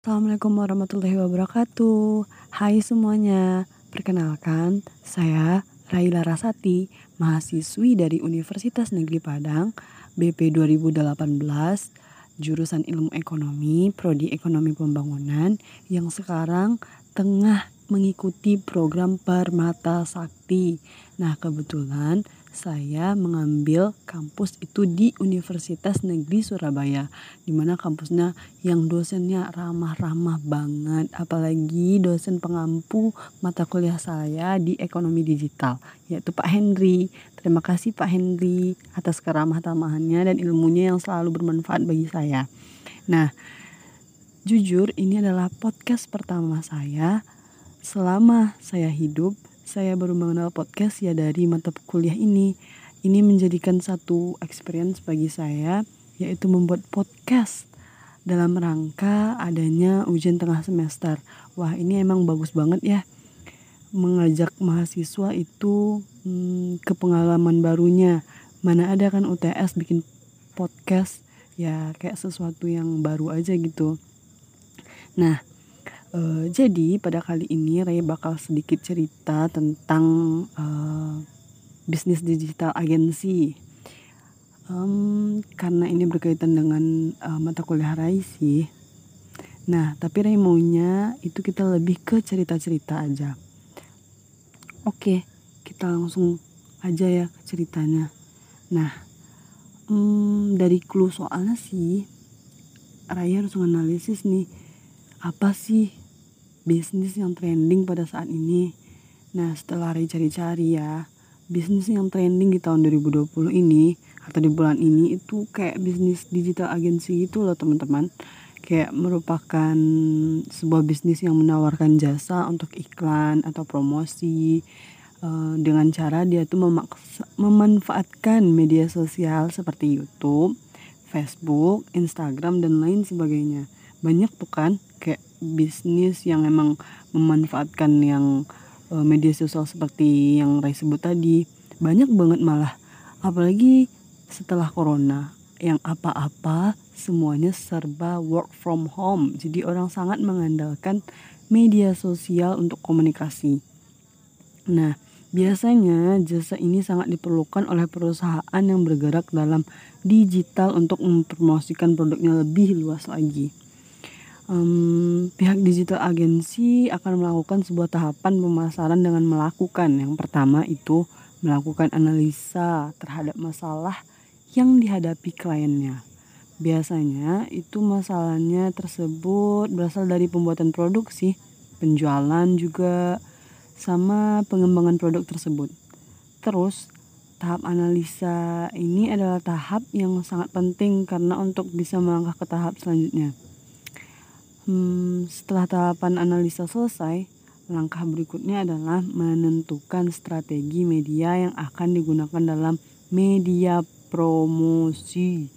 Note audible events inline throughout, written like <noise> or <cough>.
Assalamualaikum warahmatullahi wabarakatuh. Hai semuanya. Perkenalkan, saya Raila Rasati, mahasiswi dari Universitas Negeri Padang, BP 2018, jurusan Ilmu Ekonomi, prodi Ekonomi Pembangunan yang sekarang tengah mengikuti program Permata Sakti. Nah, kebetulan saya mengambil kampus itu di Universitas Negeri Surabaya di mana kampusnya yang dosennya ramah-ramah banget apalagi dosen pengampu mata kuliah saya di ekonomi digital yaitu Pak Henry. Terima kasih Pak Henry atas keramah tamahannya dan ilmunya yang selalu bermanfaat bagi saya. Nah jujur ini adalah podcast pertama saya selama saya hidup saya baru mengenal podcast ya dari mata kuliah ini. Ini menjadikan satu experience bagi saya yaitu membuat podcast dalam rangka adanya ujian tengah semester. Wah, ini emang bagus banget ya. Mengajak mahasiswa itu hmm, ke pengalaman barunya. Mana ada kan UTS bikin podcast ya kayak sesuatu yang baru aja gitu. Nah, Uh, jadi pada kali ini Ray bakal sedikit cerita tentang uh, bisnis digital agensi. Um, karena ini berkaitan dengan uh, mata kuliah Ray sih. Nah, tapi Ray maunya itu kita lebih ke cerita-cerita aja. Oke, kita langsung aja ya ke ceritanya. Nah, um, dari clue soalnya sih, Raya harus menganalisis nih apa sih bisnis yang trending pada saat ini. Nah, setelah cari-cari ya, bisnis yang trending di tahun 2020 ini atau di bulan ini itu kayak bisnis digital agency gitu loh teman-teman. Kayak merupakan sebuah bisnis yang menawarkan jasa untuk iklan atau promosi uh, dengan cara dia tuh memaksa, memanfaatkan media sosial seperti YouTube, Facebook, Instagram dan lain sebagainya. Banyak tuh kan kayak bisnis yang emang memanfaatkan yang uh, media sosial seperti yang Ray sebut tadi banyak banget malah. Apalagi setelah corona yang apa-apa semuanya serba work from home. Jadi orang sangat mengandalkan media sosial untuk komunikasi. Nah biasanya jasa ini sangat diperlukan oleh perusahaan yang bergerak dalam digital untuk mempromosikan produknya lebih luas lagi um, pihak digital agensi akan melakukan sebuah tahapan pemasaran dengan melakukan yang pertama itu melakukan analisa terhadap masalah yang dihadapi kliennya. Biasanya itu masalahnya tersebut berasal dari pembuatan produksi, penjualan juga sama pengembangan produk tersebut. Terus tahap analisa ini adalah tahap yang sangat penting karena untuk bisa melangkah ke tahap selanjutnya. Hmm, setelah tahapan analisa selesai, langkah berikutnya adalah menentukan strategi media yang akan digunakan dalam media promosi.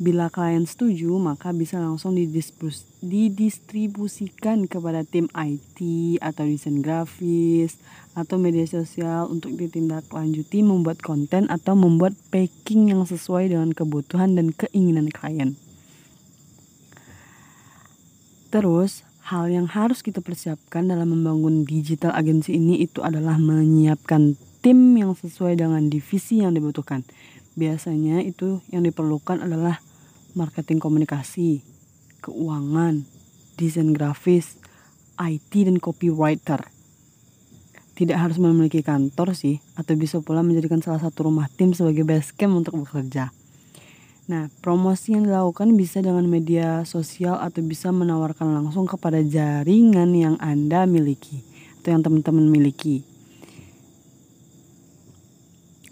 Bila klien setuju, maka bisa langsung didistribusikan kepada tim IT atau desain grafis atau media sosial untuk ditindaklanjuti membuat konten atau membuat packing yang sesuai dengan kebutuhan dan keinginan klien. Terus, hal yang harus kita persiapkan dalam membangun digital agensi ini itu adalah menyiapkan tim yang sesuai dengan divisi yang dibutuhkan. Biasanya itu yang diperlukan adalah marketing komunikasi, keuangan, desain grafis, IT dan copywriter. Tidak harus memiliki kantor sih, atau bisa pula menjadikan salah satu rumah tim sebagai base camp untuk bekerja. Nah, promosi yang dilakukan bisa dengan media sosial atau bisa menawarkan langsung kepada jaringan yang Anda miliki atau yang teman-teman miliki.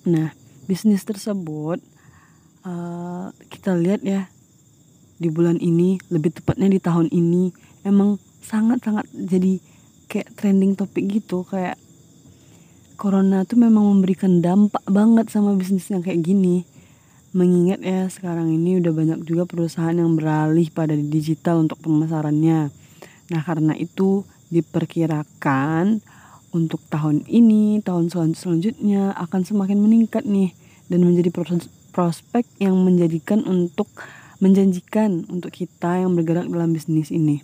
Nah, bisnis tersebut uh, kita lihat ya di bulan ini, lebih tepatnya di tahun ini, emang sangat-sangat jadi kayak trending topik gitu, kayak corona tuh memang memberikan dampak banget sama bisnis yang kayak gini Mengingat ya sekarang ini udah banyak juga perusahaan yang beralih pada digital untuk pemasarannya. Nah karena itu diperkirakan untuk tahun ini, tahun selanjutnya akan semakin meningkat nih dan menjadi prospek yang menjadikan untuk menjanjikan untuk kita yang bergerak dalam bisnis ini.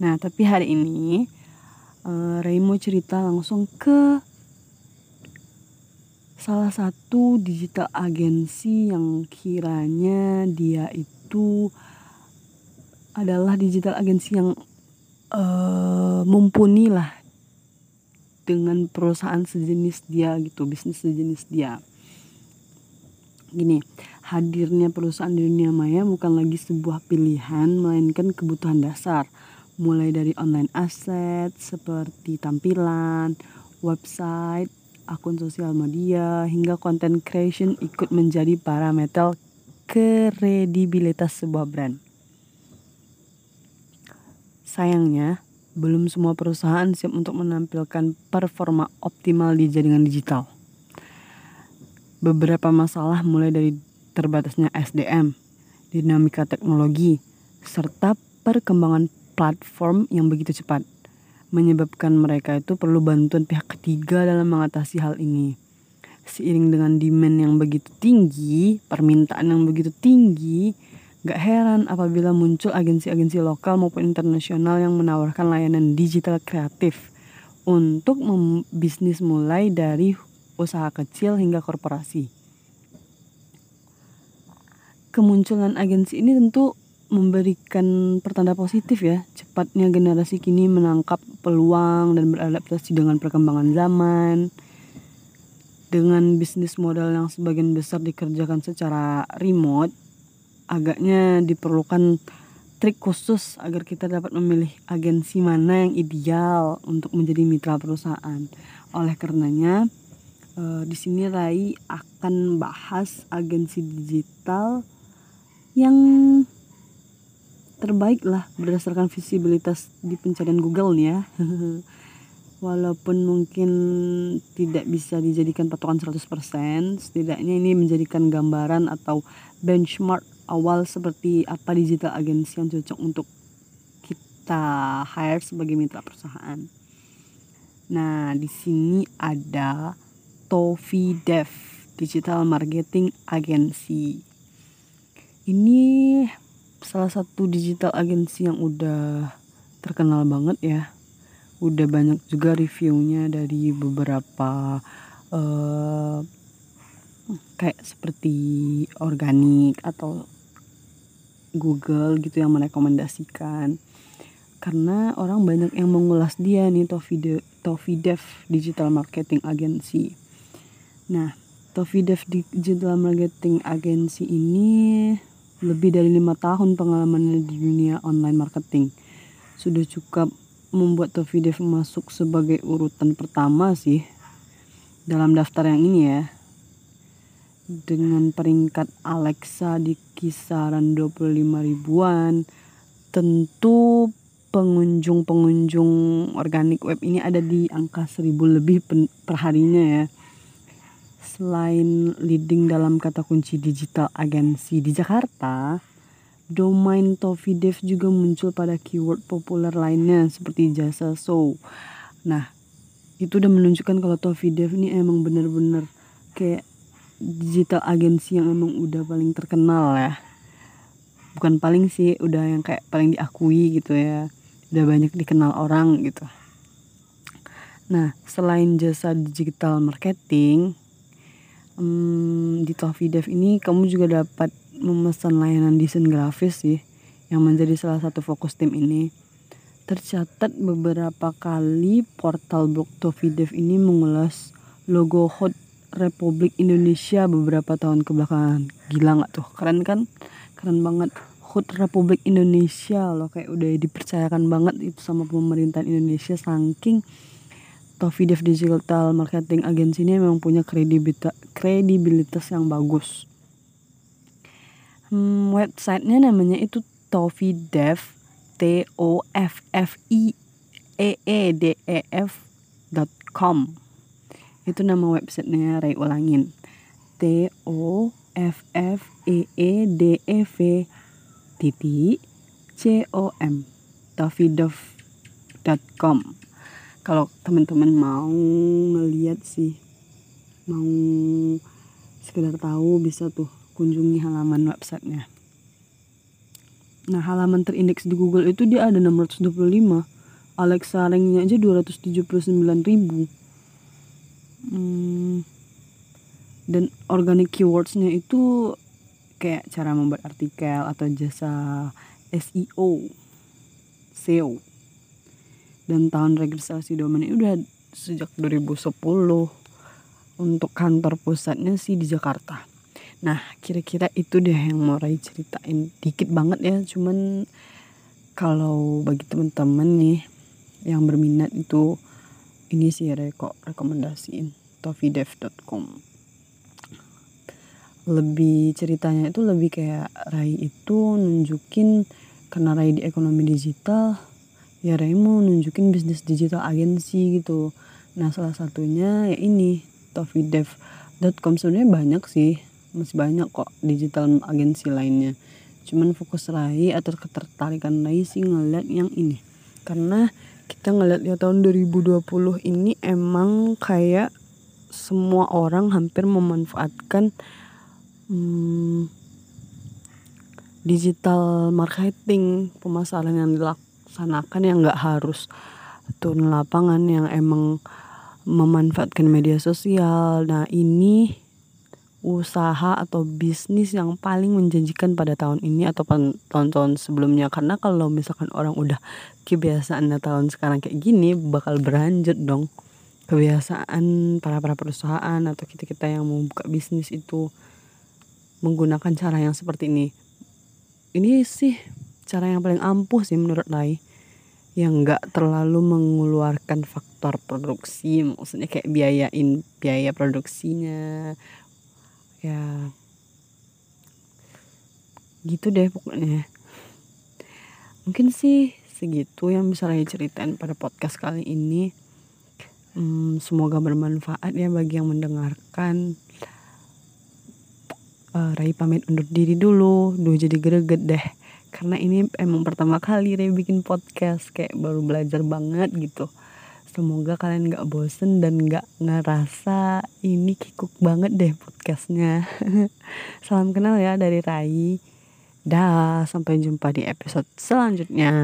Nah, tapi hari ini uh, Ray mau cerita langsung ke salah satu digital agensi yang kiranya dia itu adalah digital agensi yang uh, mumpuni lah dengan perusahaan sejenis dia gitu bisnis sejenis dia. Gini hadirnya perusahaan di dunia maya bukan lagi sebuah pilihan melainkan kebutuhan dasar. Mulai dari online aset seperti tampilan website akun sosial media, hingga content creation ikut menjadi parameter kredibilitas sebuah brand. Sayangnya, belum semua perusahaan siap untuk menampilkan performa optimal di jaringan digital. Beberapa masalah mulai dari terbatasnya SDM, dinamika teknologi, serta perkembangan platform yang begitu cepat menyebabkan mereka itu perlu bantuan pihak ketiga dalam mengatasi hal ini. Seiring dengan demand yang begitu tinggi, permintaan yang begitu tinggi, gak heran apabila muncul agensi-agensi lokal maupun internasional yang menawarkan layanan digital kreatif untuk bisnis mulai dari usaha kecil hingga korporasi. Kemunculan agensi ini tentu memberikan pertanda positif ya. Cepatnya generasi kini menangkap peluang dan beradaptasi dengan perkembangan zaman. Dengan bisnis modal yang sebagian besar dikerjakan secara remote, agaknya diperlukan trik khusus agar kita dapat memilih agensi mana yang ideal untuk menjadi mitra perusahaan. Oleh karenanya, eh, di sini Rai akan bahas agensi digital yang terbaik lah berdasarkan visibilitas di pencarian Google nih ya <laughs> walaupun mungkin tidak bisa dijadikan patokan 100% setidaknya ini menjadikan gambaran atau benchmark awal seperti apa digital agency yang cocok untuk kita hire sebagai mitra perusahaan. Nah, di sini ada Tofi Dev Digital Marketing Agency. Ini salah satu digital agensi yang udah terkenal banget ya udah banyak juga reviewnya dari beberapa uh, kayak seperti organik atau Google gitu yang merekomendasikan karena orang banyak yang mengulas dia nih Tofi Tofidev Digital Marketing Agency. Nah, Tofidev Digital Marketing Agency ini lebih dari lima tahun pengalamannya di dunia online marketing. Sudah cukup membuat Tofidev masuk sebagai urutan pertama sih dalam daftar yang ini ya. Dengan peringkat Alexa di kisaran 25 ribuan, tentu pengunjung-pengunjung organik web ini ada di angka 1000 lebih per harinya ya Selain leading dalam kata kunci digital agensi di Jakarta, domain Tofidev juga muncul pada keyword populer lainnya seperti jasa show. Nah, itu udah menunjukkan kalau Tofidev ini emang bener-bener kayak digital agensi yang emang udah paling terkenal ya. Bukan paling sih, udah yang kayak paling diakui gitu ya. Udah banyak dikenal orang gitu. Nah, selain jasa digital marketing, hmm, di Tofidev ini kamu juga dapat memesan layanan desain grafis sih yang menjadi salah satu fokus tim ini. Tercatat beberapa kali portal blog Tofidev ini mengulas logo Hot Republik Indonesia beberapa tahun kebelakangan. Gila nggak tuh? Keren kan? Keren banget. Hot Republik Indonesia loh kayak udah dipercayakan banget itu sama pemerintahan Indonesia saking Tofidev Digital Marketing Agency ini memang punya kredibilitas, yang bagus. Hmm, websitenya namanya itu Tofidev T O F F I E E D E F com. Itu nama websitenya Ray ulangin. T O F F E E D E V titik C O M tofidev.com kalau teman-teman mau ngeliat sih mau sekedar tahu bisa tuh kunjungi halaman websitenya. Nah halaman terindeks di Google itu dia ada 625 Alexa ranknya aja 279 ribu hmm, dan organic keywordsnya itu kayak cara membuat artikel atau jasa SEO SEO dan tahun registrasi domain ini udah sejak 2010 untuk kantor pusatnya sih di Jakarta. Nah kira-kira itu deh yang mau Rai ceritain. Dikit banget ya cuman kalau bagi teman-teman nih yang berminat itu ini sih reko rekomendasiin tofidev.com lebih ceritanya itu lebih kayak Rai itu nunjukin karena Rai di ekonomi digital ya Rai mau nunjukin bisnis digital agensi gitu. Nah salah satunya ya ini tofidev.com sebenarnya banyak sih masih banyak kok digital agensi lainnya. Cuman fokus Rai atau ketertarikan Rai sih ngeliat yang ini. Karena kita ngeliat ya tahun 2020 ini emang kayak semua orang hampir memanfaatkan hmm, digital marketing pemasaran yang dilaksanakan yang nggak harus turun lapangan yang emang memanfaatkan media sosial. Nah ini usaha atau bisnis yang paling menjanjikan pada tahun ini atau tahun-tahun sebelumnya. Karena kalau misalkan orang udah kebiasaan tahun sekarang kayak gini bakal berlanjut dong kebiasaan para para perusahaan atau kita kita yang mau buka bisnis itu menggunakan cara yang seperti ini. Ini sih cara yang paling ampuh sih menurut Rai yang nggak terlalu mengeluarkan faktor produksi maksudnya kayak biayain biaya produksinya. Ya gitu deh pokoknya. Mungkin sih segitu yang bisa saya ceritain pada podcast kali ini. Hmm, semoga bermanfaat ya bagi yang mendengarkan. Uh, Rai pamit undur diri dulu. Duh jadi greget deh karena ini emang pertama kali Rai bikin podcast kayak baru belajar banget gitu Semoga kalian gak bosen dan gak ngerasa ini kikuk banget deh podcastnya. <laughs> Salam kenal ya dari Rai. Dah, sampai jumpa di episode selanjutnya.